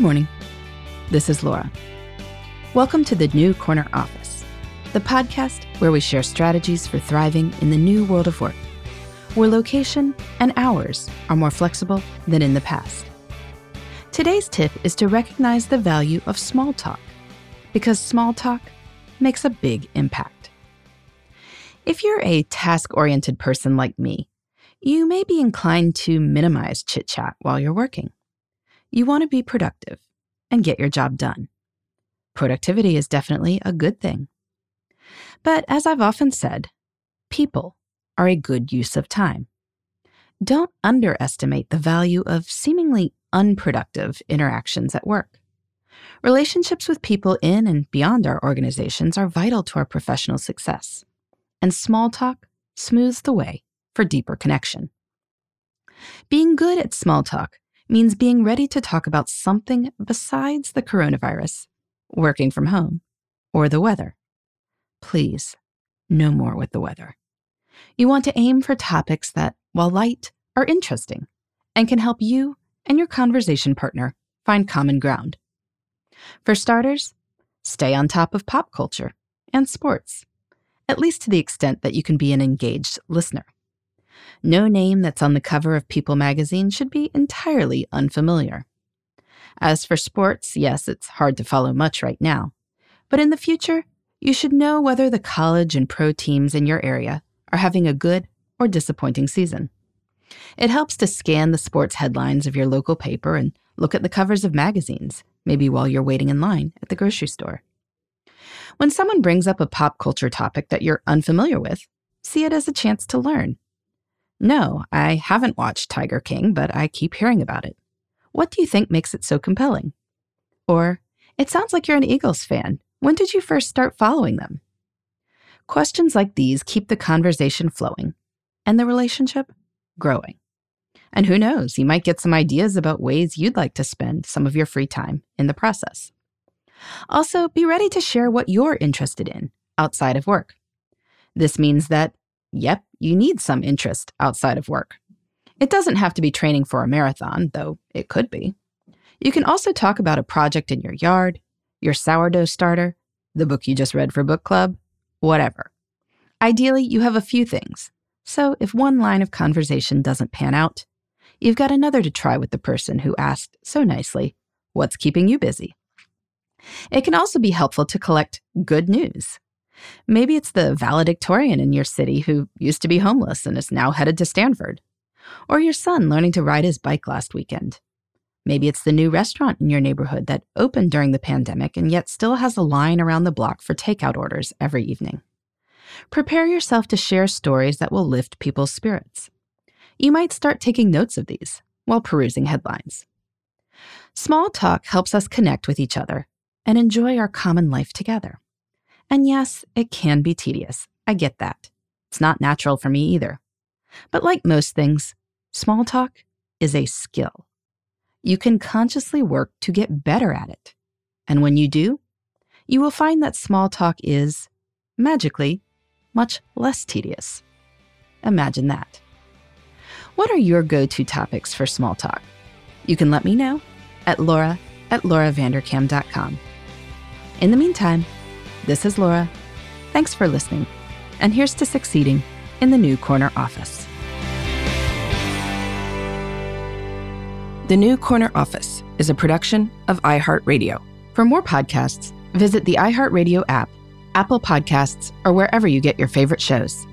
Good morning. This is Laura. Welcome to the New Corner Office, the podcast where we share strategies for thriving in the new world of work, where location and hours are more flexible than in the past. Today's tip is to recognize the value of small talk, because small talk makes a big impact. If you're a task oriented person like me, you may be inclined to minimize chit chat while you're working. You want to be productive and get your job done. Productivity is definitely a good thing. But as I've often said, people are a good use of time. Don't underestimate the value of seemingly unproductive interactions at work. Relationships with people in and beyond our organizations are vital to our professional success, and small talk smooths the way for deeper connection. Being good at small talk means being ready to talk about something besides the coronavirus, working from home, or the weather. Please, no more with the weather. You want to aim for topics that, while light, are interesting and can help you and your conversation partner find common ground. For starters, stay on top of pop culture and sports, at least to the extent that you can be an engaged listener. No name that's on the cover of People magazine should be entirely unfamiliar. As for sports, yes, it's hard to follow much right now. But in the future, you should know whether the college and pro teams in your area are having a good or disappointing season. It helps to scan the sports headlines of your local paper and look at the covers of magazines, maybe while you're waiting in line at the grocery store. When someone brings up a pop culture topic that you're unfamiliar with, see it as a chance to learn no, I haven't watched Tiger King, but I keep hearing about it. What do you think makes it so compelling? Or, it sounds like you're an Eagles fan. When did you first start following them? Questions like these keep the conversation flowing and the relationship growing. And who knows, you might get some ideas about ways you'd like to spend some of your free time in the process. Also, be ready to share what you're interested in outside of work. This means that Yep, you need some interest outside of work. It doesn't have to be training for a marathon, though it could be. You can also talk about a project in your yard, your sourdough starter, the book you just read for book club, whatever. Ideally, you have a few things. So if one line of conversation doesn't pan out, you've got another to try with the person who asked so nicely, What's keeping you busy? It can also be helpful to collect good news. Maybe it's the valedictorian in your city who used to be homeless and is now headed to Stanford. Or your son learning to ride his bike last weekend. Maybe it's the new restaurant in your neighborhood that opened during the pandemic and yet still has a line around the block for takeout orders every evening. Prepare yourself to share stories that will lift people's spirits. You might start taking notes of these while perusing headlines. Small talk helps us connect with each other and enjoy our common life together. And yes, it can be tedious. I get that. It's not natural for me either. But like most things, small talk is a skill. You can consciously work to get better at it. And when you do, you will find that small talk is, magically, much less tedious. Imagine that. What are your go to topics for small talk? You can let me know at laura at lauravanderkam.com. In the meantime, this is Laura. Thanks for listening. And here's to succeeding in the new corner office. The New Corner Office is a production of iHeartRadio. For more podcasts, visit the iHeartRadio app, Apple Podcasts, or wherever you get your favorite shows.